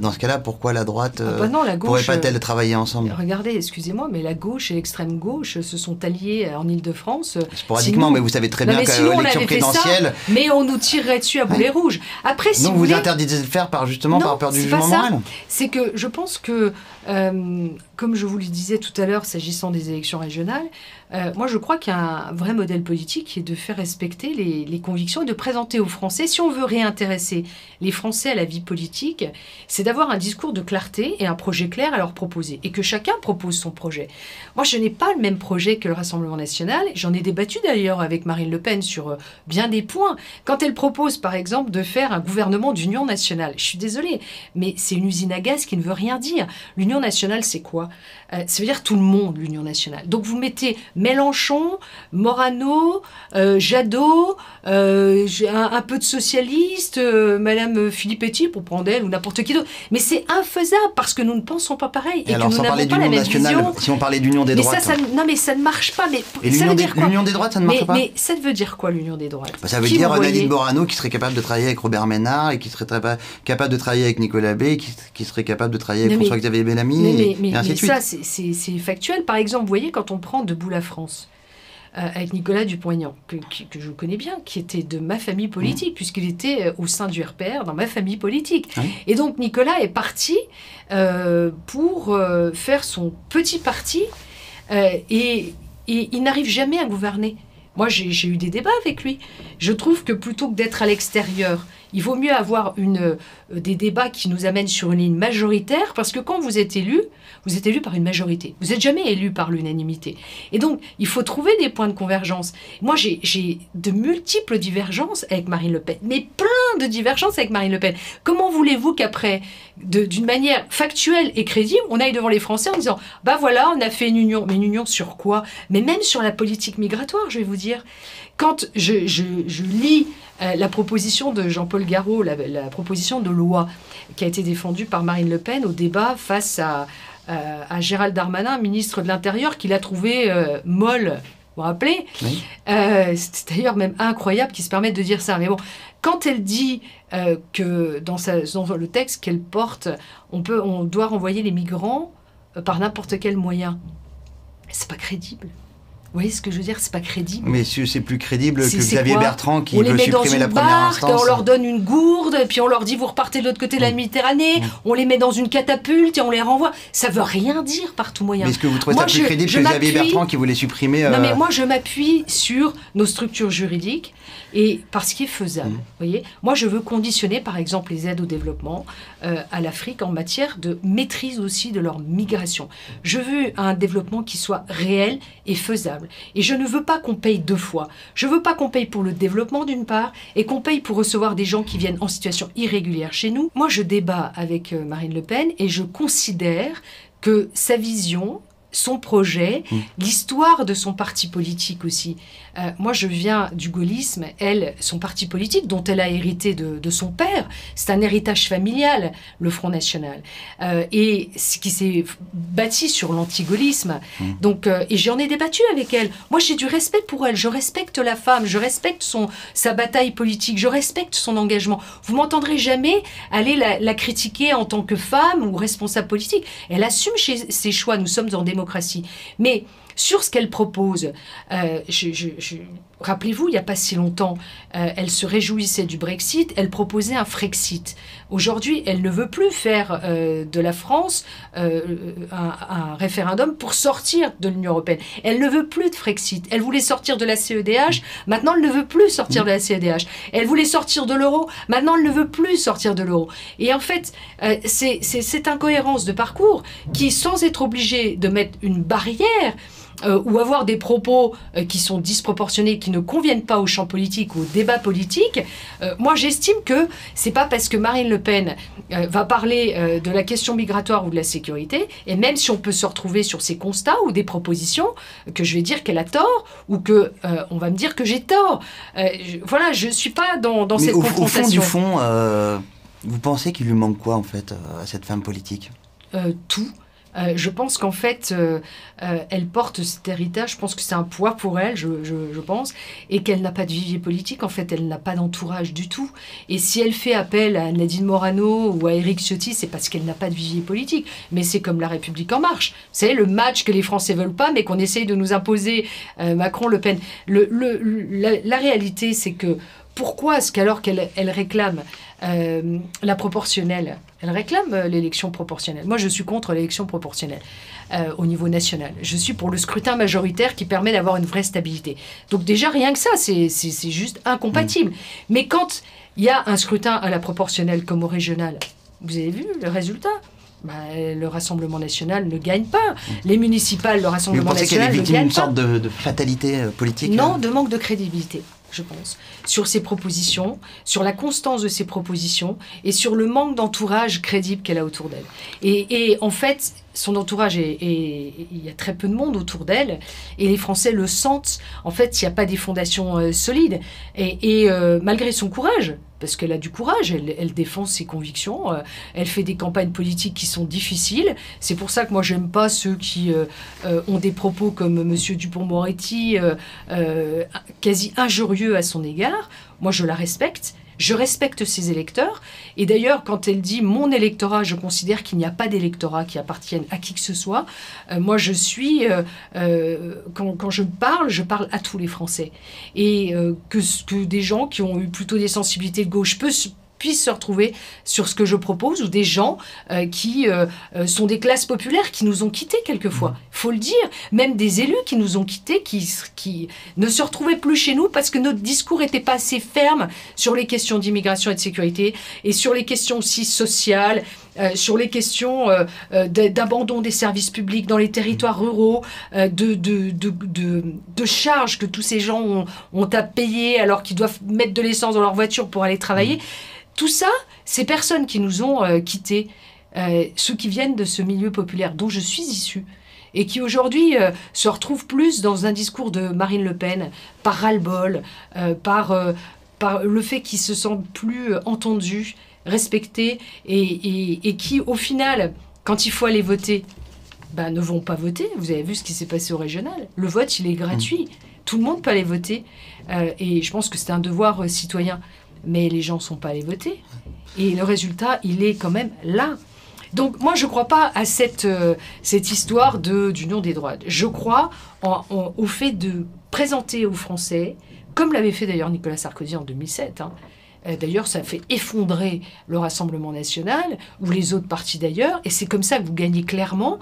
Dans ce cas-là, pourquoi la droite Ah bah non, la pourrait gauche. pas-elle euh, travailler ensemble? Regardez, excusez-moi, mais la gauche et l'extrême gauche se sont alliés en Ile-de-France. Sporadiquement, sinon- mais vous savez très Non, bien qu'à on l'élection fait ça, présidentielle, Mais on nous tirerait dessus à boulet rouge. Après, si non, vous vous voulez, interdisez de le faire par justement Non, par peur du pas jugement moral? C'est que je pense que, euh, comme je vous le disais tout à l'heure, s'agissant des élections régionales, euh, moi je crois qu'un vrai modèle politique est de faire respecter les, les convictions et de présenter aux Français, si on veut réintéresser les Français à la vie politique, c'est d'avoir un discours de clarté et un projet clair à leur proposer. Et que chacun propose son projet. Moi je n'ai pas le même projet que le Rassemblement national. J'en ai débattu d'ailleurs avec Marine Le Pen sur euh, bien des points. Quand elle propose par exemple de faire un gouvernement d'union nationale, je suis désolée, mais c'est une usine à gaz qui ne veut rien dire. L'union nationale, c'est quoi? Euh, Ça veut dire tout le monde, l'union nationale. Donc vous mettez Mélenchon, Morano, euh, Jadot, euh, un, un peu de socialistes, euh, Madame Filippetti pour prendre elle ou n'importe qui d'autre. Mais c'est infaisable parce que nous ne pensons pas pareil et, Et alors, que nous n'avons pas la même nationale, vision. si on parlait d'union des Mais droites. ça, ça, non mais ça ne marche pas. Mais Et ça l'union veut des, dire quoi l'union des droites, ça ne marche mais, pas mais ça veut dire quoi l'union des droites? Bah, Ça veut Qui dire Nadine Morano qui serait capable de travailler avec Robert Ménard et qui serait capable de travailler avec Nicolas Bay, qui, qui serait capable de travailler avec François-Xavier Bellamy Mais, et, mais, mais- et ainsi de suite. ça, c'est- factuel. Par exemple, vous voyez, quand on prend Debout la France, euh, avec Nicolas Dupont-Aignan, que, je connais bien, qui était de ma famille politique, puisqu'il était euh, au sein du RPR, dans ma famille politique. Oui. Et donc, Nicolas est parti euh, pour euh, faire son petit parti, euh, et, et il n'arrive jamais à gouverner. Moi, j'ai eu des débats avec lui. Je trouve que plutôt que d'être à l'extérieur, il vaut mieux avoir une, des débats qui nous amènent sur une ligne majoritaire, parce que quand vous êtes élu, vous êtes élu par une majorité. Vous n'êtes jamais élu par l'unanimité. Et donc, il faut trouver des points de convergence. Moi, j'ai- de multiples divergences avec Marine Le Pen, mais plein de divergences avec Marine Le Pen. Comment voulez-vous qu'après, d'une manière factuelle et crédible, on aille devant les Français en disant, bah voilà, on a fait une union. Mais une union sur quoi? Mais même sur la politique migratoire, je vais vous dire. Quand je, lis euh, la proposition de Jean-Paul la, la proposition de loi qui a été défendue par Marine Le Pen au débat face à, euh, à Gérald Darmanin, ministre de l'Intérieur, qui l'a trouvé euh, molle. Vous vous rappelez Oui. Euh, C'est d'ailleurs même incroyable qu'il se permette de dire ça. Mais bon, quand elle dit que dans, sa- dans le texte qu'elle porte, on, peut, on doit renvoyer les migrants par n'importe quel moyen, c'est pas crédible. Vous voyez ce que je veux dire? C'est pas crédible. Mais c'est plus crédible que Xavier Bertrand qui on les veut met dans supprimer une la première barque, instance. on leur donne une gourde, puis on leur dit vous repartez de l'autre côté de la Mm. Méditerranée, on les met dans une catapulte et on les renvoie. Ça veut rien dire par tout moyen. Mais est-ce que vous trouvez Moi, ça plus je- crédible je que Xavier Bertrand qui voulait supprimer Non euh, mais moi je m'appuie sur nos structures juridiques et par ce qui est faisable. Mm. Vous voyez, moi je veux conditionner par exemple les aides au développement euh, à l'Afrique en matière de maîtrise aussi de leur migration. Je veux un développement qui soit réel et faisable. Et je ne veux pas qu'on paye deux fois. Je veux pas qu'on paye pour le développement d'une part et qu'on paye pour recevoir des gens qui viennent en situation irrégulière chez nous. Moi je débat avec euh, Marine Le Pen et je considère que sa vision son projet, Mm. l'histoire de son parti politique aussi. Euh, moi, je viens du gaullisme. Elle, son parti politique, dont elle a hérité de, de son père, c'est un héritage familial, le Front National. Euh, et ce qui s'est bâti sur l'antigaullisme. Mm. Donc, euh, et j'en ai débattu avec elle. Moi, j'ai du respect pour elle. Je respecte la femme. Je respecte son, sa bataille politique. Je respecte son engagement. Vous m'entendrez jamais aller la, la critiquer en tant que femme ou responsable politique. Elle assume chez- ses choix. Nous sommes en démocratie. Mais Sur ce qu'elle propose, euh, rappelez-vous, il n'y a pas si longtemps, euh, elle se réjouissait du Brexit, elle proposait un Frexit. Aujourd'hui, elle ne veut plus faire euh, de la France un, référendum pour sortir de l'Union européenne. Elle ne veut plus de Frexit. Elle voulait sortir de la CEDH, maintenant elle ne veut plus sortir de la CEDH. Elle voulait sortir de l'euro, maintenant elle ne veut plus sortir de l'euro. Et en fait, c'est cette incohérence de parcours qui, sans être obligé de mettre une barrière, euh, ou avoir des propos euh, qui sont disproportionnés, qui ne conviennent pas au champ politique ou au débat politique, euh, moi j'estime que c'est pas parce que Marine Le Pen va parler de la question migratoire ou de la sécurité, et même si on peut se retrouver sur ses constats ou des propositions, que je vais dire qu'elle a tort ou que on va me dire que j'ai tort. voilà, je suis pas dans, dans cette au, confrontation. Au fond du fond, vous pensez qu'il lui manque quoi en fait à cette femme politique? Tout. Euh, je pense qu'en fait, euh, euh, elle porte cet héritage. Je pense que c'est un poids pour elle, je, pense, et qu'elle n'a pas de vivier politique. En fait, elle n'a pas d'entourage du tout. Et si elle fait appel à Nadine Morano ou à Éric Ciotti, c'est parce qu'elle n'a pas de vivier politique. Mais c'est comme la République en marche. Savez, le match que les Français veulent pas, mais qu'on essaye de nous imposer, Macron-Le Pen. la, réalité, c'est que pourquoi est-ce qu'alors qu'elle elle réclame euh, la proportionnelle? Elle réclame euh, l'élection proportionnelle. Moi, je suis contre l'élection proportionnelle euh, au niveau national. Je suis pour le scrutin majoritaire qui permet d'avoir une vraie stabilité. Donc déjà, rien que ça, c'est juste incompatible. Mm. Mais quand il y a un scrutin à la proportionnelle comme au régional, vous avez vu le résultat? Bah, le Rassemblement national ne gagne pas. Mm. Les municipales, le Rassemblement national ne gagne pas. une sorte de, de fatalité politique Non, de manque de crédibilité je pense, sur ses propositions, sur la constance de ses propositions et sur le manque d'entourage crédible qu'elle a autour d'elle. Et, en fait, son entourage, il y a très peu de monde autour d'elle, et les Français le sentent. En fait, il n'y a pas des fondations euh, solides. Et, euh, malgré son courage, parce qu'elle a du courage, elle, défend ses convictions, euh, elle fait des campagnes politiques qui sont difficiles. C'est pour ça que moi j'aime pas ceux qui ont des propos comme Monsieur Dupont-Moretti, quasi injurieux à son égard. Moi je la respecte, je respecte ses électeurs. Et d'ailleurs, quand elle dit mon électorat, je considère qu'il n'y a pas d'électorat qui appartienne à qui que ce soit. Euh, moi, je suis, euh, euh, quand, je parle, je parle à tous les Français. Et que, que des gens qui ont eu plutôt des sensibilités de gauche peuvent puissent se retrouver sur ce que je propose ou des gens euh, qui euh, euh, sont des classes populaires qui nous ont quittés quelquefois. Faut le dire. Même des élus qui nous ont quittés, qui, qui ne se retrouvaient plus chez nous parce que notre discours n'était pas assez ferme sur les questions d'immigration et de sécurité et sur les questions aussi sociales. sur les questions d'abandon des services publics dans les territoires ruraux, de, de, de, de, charges que tous ces gens ont, ont à payer alors qu'ils doivent mettre de l'essence dans leur voiture pour aller travailler. Tout ça, ces personnes qui nous ont euh, quittés, euh, ceux qui viennent de ce milieu populaire dont je suis issue, et qui aujourd'hui euh, se retrouvent plus dans un discours de Marine Le Pen, par ras-le-bol, par, par le fait qu'ils se sentent plus entendus, respectés, et, qui, au final, quand il faut aller voter, bah, ne vont pas voter. Vous avez vu ce qui s'est passé au régional. Le vote, il est gratuit. Mmh. Tout le monde peut aller voter. et je pense que c'est un devoir citoyen mais les gens ne sont pas allés voter. Et le résultat, il est quand même là. Donc moi, je ne crois pas à cette, euh, cette histoire d'union des droits. Je crois au fait de présenter aux Français, comme l'avait fait d'ailleurs Nicolas Sarkozy en 2007, euh, d'ailleurs, ça fait effondrer le Rassemblement national ou les autres partis d'ailleurs. Et c'est comme ça que vous gagnez clairement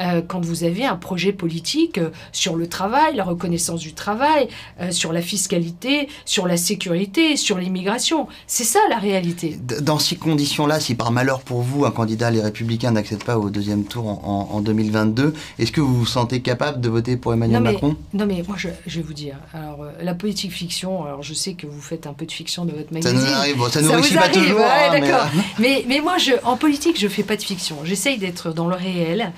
euh, quand vous avez un projet politique euh, sur le travail, la reconnaissance du travail, sur la fiscalité, sur la sécurité, sur l'immigration. C'est ça la réalité. Dans ces conditions-là, si par malheur pour vous, un candidat, les Républicains, n'accède pas au deuxième tour en, 2022, est-ce que vous vous sentez capable de voter pour Emmanuel Macron? Non, mais moi, je, vais vous dire. Alors, la politique fiction, alors je sais que vous faites un peu de fiction de votre magazine ça nous réussit pas toujours. Hein, d'accord. Mais... mais... moi, je, en politique, je fais pas de fiction. J'essaye d'être dans le réel.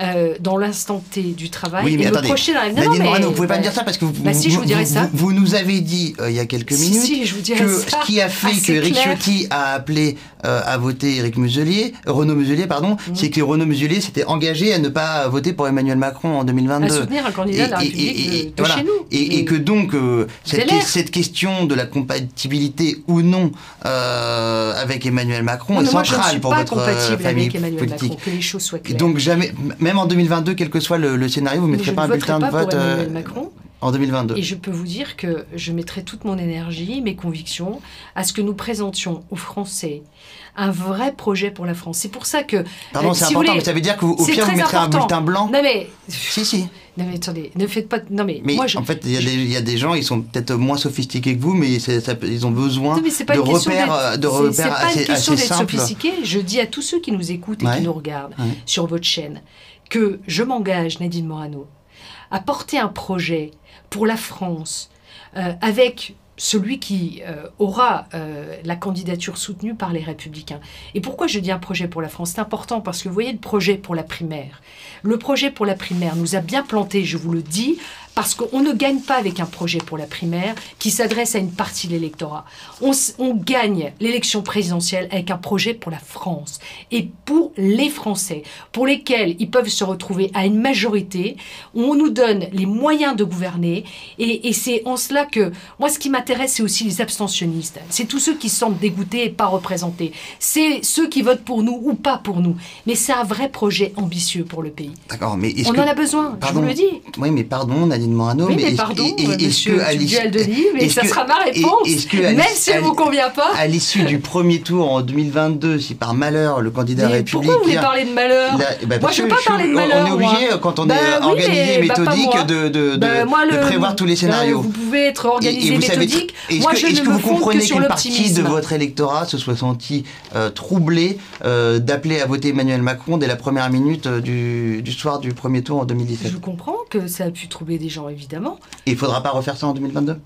Euh, dans l'instant T du travail oui, mais et attendez, me projeter dans la Nadine Morano, vous pouvez pas me dire ça parce que vous, bah, si, je vous, dirais ça. Vous, nous avez dit euh, il y a quelques minutes si, je vous que ça. ce qui a fait que Eric Ciotti a appelé euh, à voter Eric Muselier, Renaud Muselier, pardon, mm. c'est que Renaud Muselier s'était engagé à ne pas voter pour Emmanuel Macron en 2022. À soutenir un candidat de la République de, chez nous. Et, que donc cette, cette, question de la compatibilité ou non avec Emmanuel Macron est centrale pour votre famille avec Emmanuel politique. Macron, que les choses soient claires. Donc jamais, même en 2022, quel que soit le, scénario, vous ne mettrez pas un bulletin de vote euh, Macron. En 2022. Et je peux vous dire que je mettrai toute mon énergie, mes convictions, à ce que nous présentions aux Français un vrai projet pour la France. C'est pour ça que. Pardon, euh, c'est important, mais ça veut dire qu'au pire, vous mettrez un bulletin blanc Non, mais. Si, si. Non, mais attendez, ne faites pas. Non, mais. mais moi, en fait, il y, a des gens, ils sont peut-être moins sophistiqués que vous, mais ça, ils ont besoin de repères, de repères C'est pas une question d'être sophistiqué. Je dis à tous ceux qui nous écoutent et qui nous regardent sur votre chaîne que je m'engage, Nadine Morano, à porter un projet pour la France euh, avec celui qui euh, aura euh, la candidature soutenue par les républicains. Et pourquoi je dis un projet pour la France? C'est important parce que vous voyez le projet pour la primaire. Le projet pour la primaire nous a bien planté, je vous le dis, parce qu'on ne gagne pas avec un projet pour la primaire qui s'adresse à une partie de l'électorat. On, gagne l'élection présidentielle avec un projet pour la France et pour les Français, pour lesquels ils peuvent se retrouver à une majorité, où on nous donne les moyens de gouverner. Et, c'est en cela que, moi, ce qui m'intéresse, c'est aussi les abstentionnistes. C'est tous ceux qui se sentent dégoûtés et pas représentés. C'est ceux qui votent pour nous ou pas pour nous. Mais c'est un vrai projet ambitieux pour le pays. D'accord, mais on en a besoin, je vous le dis. Oui, mais pardon, Nadine oui, mais, pardon, est-ce que, à duel de livres, et ça sera ma réponse, que même si elle ne vous convient pas. À l'issue du premier tour en 2022, si par malheur le candidat républicain... Pourquoi vous voulez parler de malheur bah, Moi, je ne veux pas parler de malheur. On est obligé, quand on est bah organisé et bah, méthodique, de, de, de, prévoir tous les scénarios. vous pouvez être organisé et méthodique. Moi, je ne me fonde que sur l'optimisme. Est-ce que vous comprenez qu'une partie de votre électorat se soit senti euh, troublé euh, d'appeler à voter Emmanuel Macron dès la première minute euh, du soir du premier tour en 2017 Je comprends que ça a pu troubler des gens, évidemment. Et il ne faudra pas refaire ça en 2022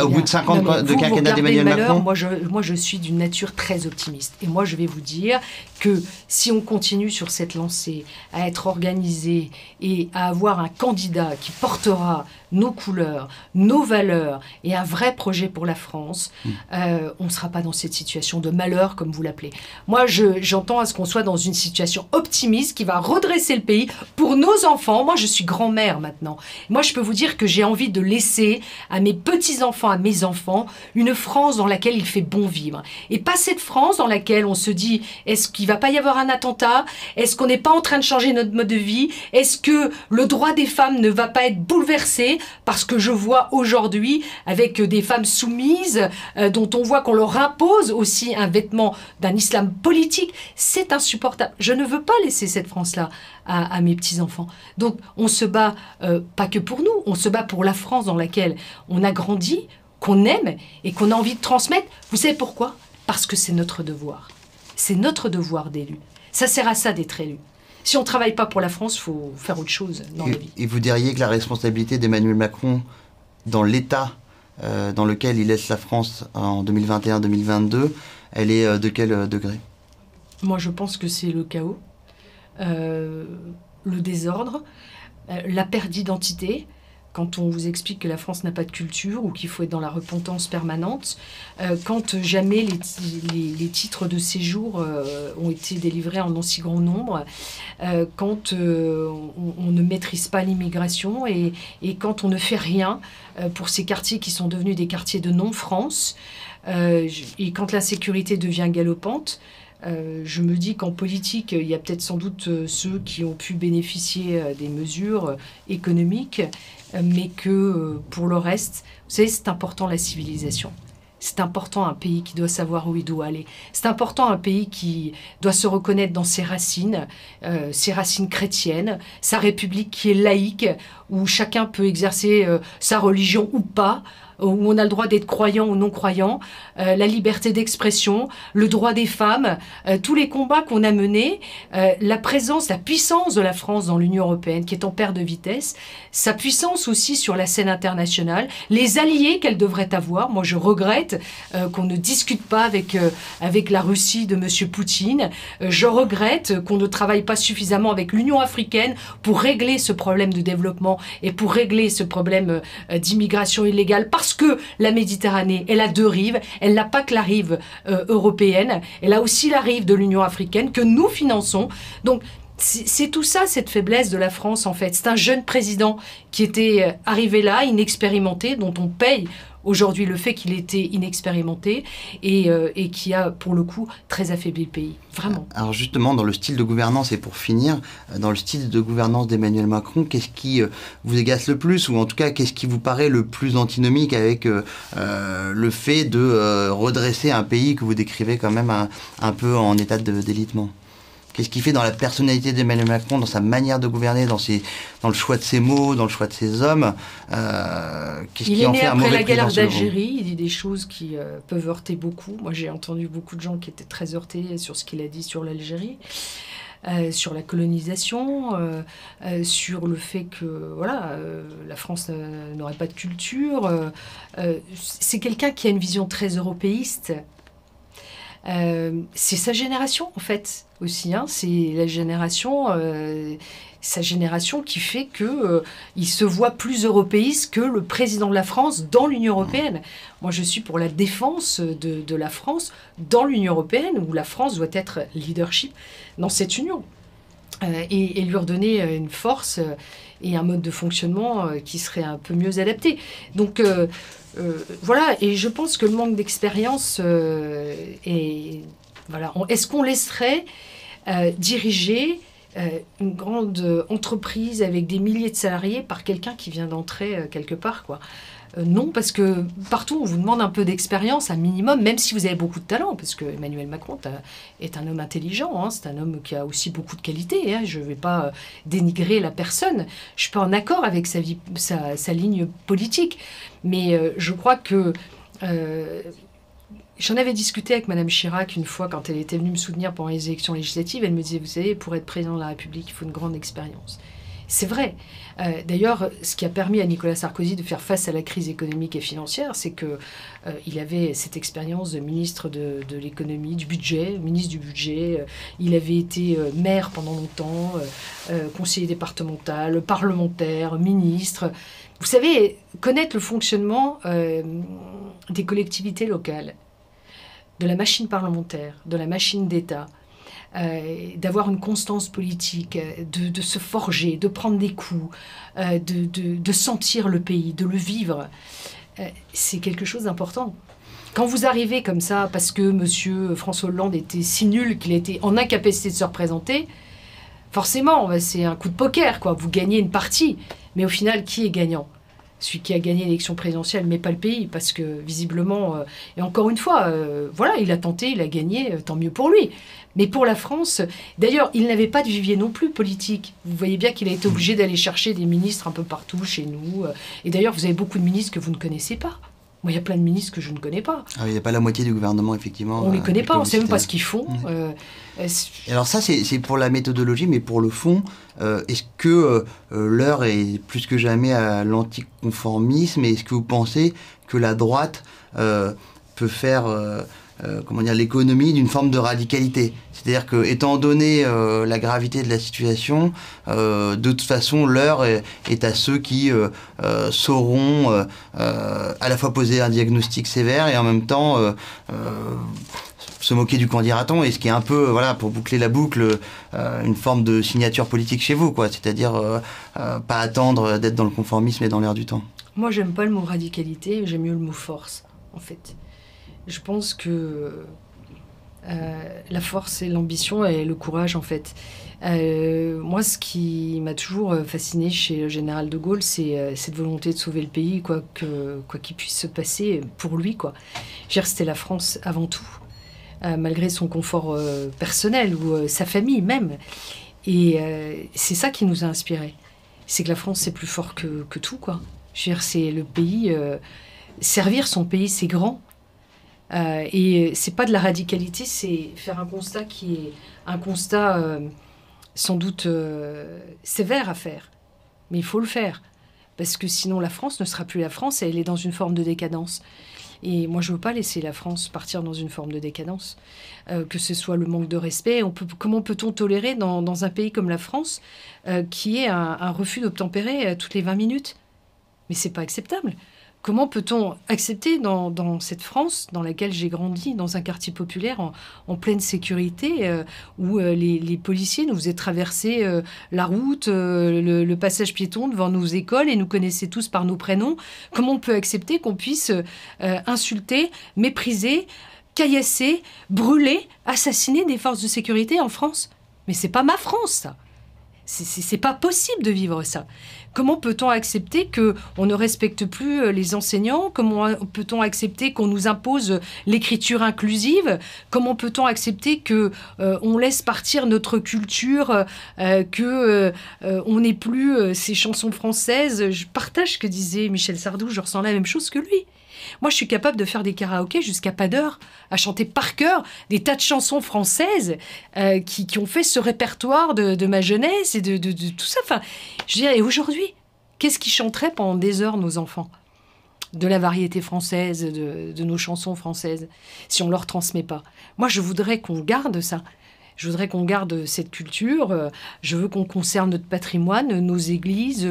au bout de 50 ans de quinquennat d'Emmanuel Macron moi je, moi, je suis d'une nature très optimiste. Et moi, je vais vous dire que si on continue sur cette lancée, à être organisé et à avoir un candidat qui portera nos couleurs, nos valeurs et un vrai projet pour la France, hmm. euh, on ne sera pas dans cette situation de malheur, comme vous l'appelez. Moi, j'entends à ce qu'on soit dans une situation optimiste qui va redresser le pays pour nos enfants. Moi, je suis grand-mère maintenant. Moi, je peux vous dire que j'ai envie de laisser à mes petits-enfants, à mes enfants, une France dans laquelle il fait bon vivre. Et pas cette France dans laquelle on se dit, est-ce qu'il va pas y avoir un attentat? Est-ce qu'on n'est pas en train de changer notre mode de vie? Est-ce que le droit des femmes ne va pas être bouleversé? Parce que je vois aujourd'hui avec des femmes soumises euh, dont on voit qu'on leur impose aussi un vêtement d'un islam politique. C'est insupportable. Je ne veux pas laisser cette France-là à, mes petits-enfants. Donc on se bat euh, pas que pour nous, on se bat pour la France dans laquelle on a grandi, qu'on aime et qu'on a envie de transmettre. Vous savez pourquoi? Parce que c'est notre devoir. C'est notre devoir d'élu. Ça sert à ça d'être élu. Si on ne travaille pas pour la France, il faut faire autre chose dans et, la vie. Et vous diriez que la responsabilité d'Emmanuel Macron dans l'état euh, dans lequel il laisse la France en 2021-2022, elle est euh, de quel euh, degré? Moi, je pense que c'est le chaos, le désordre, la perte d'identité, quand on vous explique que la France n'a pas de culture ou qu'il faut être dans la repentance permanente, euh, quand jamais les, titres de séjour euh, ont été délivrés en aussi grand nombre, euh, quand on, ne maîtrise pas l'immigration et, et, quand on ne fait rien pour ces quartiers qui sont devenus des quartiers de non-France, et quand la sécurité devient galopante, je me dis qu'en politique, il y a peut-être sans doute ceux qui ont pu bénéficier des mesures économiques mais que euh, pour le reste, vous savez, c'est important la civilisation. C'est important un pays qui doit savoir où il doit aller. C'est important un pays qui doit se reconnaître dans ses racines, euh, ses racines chrétiennes, sa république qui est laïque, où chacun peut exercer euh, sa religion ou pas, où on a le droit d'être croyant ou non croyant, euh, la liberté d'expression, le droit des femmes, euh, tous les combats qu'on a menés, euh, la présence, la puissance de la France dans l'Union européenne qui est en perte de vitesse, sa puissance aussi sur la scène internationale, les alliés qu'elle devrait avoir. Moi, je regrette qu'on ne discute pas avec, avec la Russie de M. Poutine. je regrette qu'on ne travaille pas suffisamment avec l'Union africaine pour régler ce problème de développement et pour régler ce problème d'immigration illégale parce que la Méditerranée, elle a deux rives. Elle n'a pas que la rive euh, européenne, elle a aussi la rive de l'Union africaine que nous finançons. Donc, c'est tout ça, cette faiblesse de la France, en fait. C'est un jeune président qui était euh, arrivé là, inexpérimenté, dont on paye aujourd'hui le fait qu'il était inexpérimenté et, euh, et, qui a pour le coup très affaibli le pays. Vraiment. Alors justement, dans le style de gouvernance, et pour finir, euh, dans le style de gouvernance d'Emmanuel Macron, qu'est-ce qui euh, vous agace le plus ou en tout cas qu'est-ce qui vous paraît le plus antinomique avec le fait de redresser un pays que vous décrivez quand même un, un peu en état d'élitement? Qu'est-ce qu'il fait dans la personnalité d'Emmanuel Macron, dans sa manière de gouverner, dans, ses, dans le choix de ses mots, dans le choix de ses hommes euh, Qu'est-ce qui en fait un mauvais après la galère d'Algérie, il dit des choses qui euh, peuvent heurter beaucoup. Moi, j'ai entendu beaucoup de gens qui étaient très heurtés sur ce qu'il a dit sur l'Algérie. Euh, sur la colonisation, sur le fait que voilà, la France n'aurait pas de culture. c'est quelqu'un qui a une vision très européiste euh, c'est sa génération en fait aussi. Hein. C'est la génération, euh, sa génération qui fait que euh, il se voit plus européiste que le président de la France dans l'Union européenne. Moi, je suis pour la défense de, la France dans l'Union européenne où la France doit être leadership dans cette union et, et, lui redonner une force et un mode de fonctionnement qui serait un peu mieux adapté. Donc euh, voilà, et je pense que le manque d'expérience euh, est. Voilà, est-ce qu'on laisserait euh, diriger une grande entreprise avec des milliers de salariés par quelqu'un qui vient d'entrer quelque part, quoi? Euh, non, parce que partout, on vous demande un peu d'expérience, un minimum, même si vous avez beaucoup de talent, parce que Emmanuel Macron est un homme intelligent, hein, c'est un homme qui a aussi beaucoup de qualités. Hein, je ne vais pas euh, dénigrer la personne. Je suis pas en accord avec sa, ligne politique, mais euh, je crois que J'en avais discuté avec Madame Chirac une fois quand elle était venue me soutenir pendant les élections législatives. Elle me disait, vous savez, pour être président de la République, il faut une grande expérience. C'est vrai. Euh, d'ailleurs, ce qui a permis à Nicolas Sarkozy de faire face à la crise économique et financière, c'est qu'il euh, avait cette expérience de ministre de, l'économie, du budget, ministre du budget. Euh, il avait été maire pendant longtemps, conseiller départemental, parlementaire, ministre. Vous savez, connaître le fonctionnement des collectivités locales, de la machine parlementaire, de la machine d'État, euh, d'avoir une constance politique, euh, de, se forger, de prendre des coups, euh, de, sentir le pays, de le vivre, c'est quelque chose d'important. Quand vous arrivez comme ça, parce que M. François Hollande était si nul qu'il était en incapacité de se représenter, forcément, c'est un coup de poker, quoi. Vous gagnez une partie, mais au final, qui est gagnant? Celui qui a gagné l'élection présidentielle, mais pas le pays, parce que visiblement, et encore une fois, voilà, il a tenté, il a gagné, tant mieux pour lui. Mais pour la France, d'ailleurs, il n'avait pas de vivier non plus politique. Vous voyez bien qu'il a été obligé d'aller chercher des ministres un peu partout chez nous. Euh. Et d'ailleurs, vous avez beaucoup de ministres que vous ne connaissez pas. Moi, il y a plein de ministres que je ne connais pas. Ah, il n'y a pas la moitié du gouvernement, effectivement. On ne les euh, connaît pas, on ne sait même pas ce qu'ils font. Euh, alors ça, c'est pour la méthodologie, mais pour le fond, est-ce que l'heure est plus que jamais à l'anticonformisme Est-ce que vous pensez que la droite peut faire euh, comment dire, l'économie d'une forme de radicalité. C'est-à-dire que, étant donné euh, la gravité de la situation, euh, de toute façon, l'heure est, à ceux qui sauront à la fois poser un diagnostic sévère et en même temps se moquer du candidaton et ce qui est un peu, voilà, pour boucler la boucle, une forme de signature politique chez vous, quoi. C'est-à-dire pas attendre d'être dans le conformisme et dans l'air du temps. Moi, j'aime pas le mot radicalité, j'aime mieux le mot force, en fait je pense que euh, la force et l'ambition et le courage, en fait. Euh, moi, ce qui m'a toujours fasciné chez le général de Gaulle, c'est euh, cette volonté de sauver le pays, quoi que quoi qu'il puisse se passer pour lui, quoi. C'était la France avant tout, malgré son confort personnel ou sa famille même. Et c'est ça qui nous a inspirés. C'est que la France, c'est plus fort que, que tout, quoi. C'est le pays. servir son pays, c'est grand. Euh, et c'est pas de la radicalité, c'est faire un constat qui est un constat euh, sans doute euh, sévère à faire. Mais il faut le faire. Parce que sinon la France ne sera plus la France et elle est dans une forme de décadence. Et moi, je ne veux pas laisser la France partir dans une forme de décadence. que ce soit le manque de respect. Comment peut-on tolérer dans, un pays comme la France qui est un, un refus d'obtempérer toutes les 20 minutes? Mais c'est pas acceptable Comment peut-on accepter dans, cette France dans laquelle j'ai grandi, dans un quartier populaire en, pleine sécurité, euh, où euh, les, policiers nous faisaient traverser euh, la route, le, passage piéton devant nos écoles et nous connaissaient tous par nos prénoms. Comment on peut accepter qu'on puisse insulter, mépriser, caillasser, brûler, assassiner des forces de sécurité en France? Mais c'est pas ma France, ça c'est pas possible de vivre ça. Comment peut-on accepter que on ne respecte plus euh, les enseignants? Comment peut-on accepter qu'on nous impose l'écriture inclusive? Comment peut-on accepter que euh, on laisse partir notre culture, euh, que on n'ait plus ces chansons françaises? Je partage ce que disait Michel Sardou. Je ressens la même chose que lui. Moi, je suis capable de faire des karaokés jusqu'à pas d'heure, à chanter par cœur des tas de chansons françaises euh, qui, ont fait ce répertoire de, ma jeunesse et de, tout ça. Enfin, je et aujourd'hui, qu'est-ce qui chanterait pendant des heures nos enfants? De la variété française, de, de nos chansons françaises, si on leur transmet pas. Moi, je voudrais qu'on garde ça. Je voudrais qu'on garde cette culture. Euh, je veux qu'on conserve notre patrimoine, nos églises,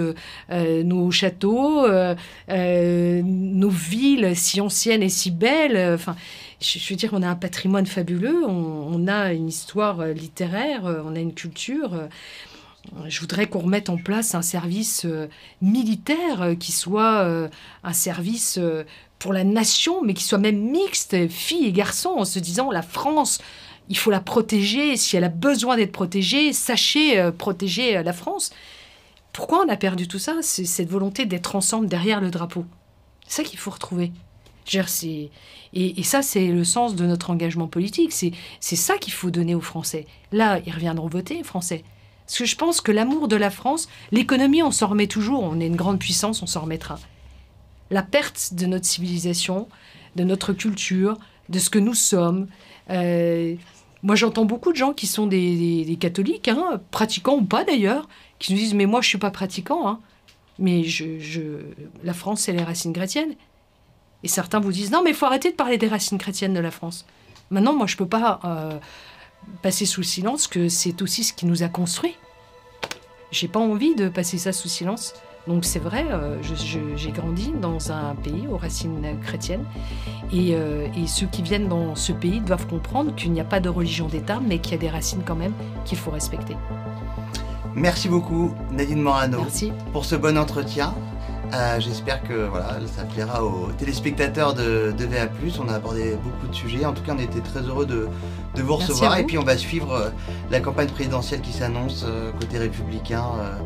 euh, nos châteaux, euh, nos villes si anciennes et si belles. Enfin, je, veux dire, on a un patrimoine fabuleux, on, a une histoire littéraire, on a une culture. Je voudrais qu'on remette en place un service militaire qui soit un service pour la nation, mais qui soit même mixte, filles et garçons, en se disant la France il faut la protéger. Si elle a besoin d'être protégée, sachez euh, protéger euh, la France. Pourquoi on a perdu tout ça? C'est cette volonté d'être ensemble derrière le drapeau. C'est ça qu'il faut retrouver. Et, et, ça, c'est le sens de notre engagement politique. C'est ça qu'il faut donner aux Français. Là, ils reviendront voter, Français. Parce que je pense que l'amour de la France, l'économie, on s'en remet toujours. On est une grande puissance, on s'en remettra. La perte de notre civilisation, de notre culture, de ce que nous sommes, euh, moi, j'entends beaucoup de gens qui sont des, catholiques, hein, pratiquants ou pas d'ailleurs, qui nous disent Mais moi, je ne suis pas pratiquant, hein. mais la France, c'est les racines chrétiennes. Et certains vous disent Non, mais il faut arrêter de parler des racines chrétiennes de la France. Maintenant, moi, je ne peux pas euh, passer sous silence que c'est aussi ce qui nous a construits. J'ai pas envie de passer ça sous silence. Donc c'est vrai, euh, j'ai grandi dans un pays aux racines chrétiennes euh, et, ceux qui viennent dans ce pays doivent comprendre qu'il n'y a pas de religion d'État, mais qu'il y a des racines quand même qu'il faut respecter. Merci beaucoup Nadine Morano pour ce bon entretien. Euh, j'espère que voilà, ça plaira aux téléspectateurs de, VA+. On a abordé beaucoup de sujets. En tout cas, on était très heureux de, vous recevoir. Et puis, on va suivre la campagne présidentielle qui s'annonce côté républicain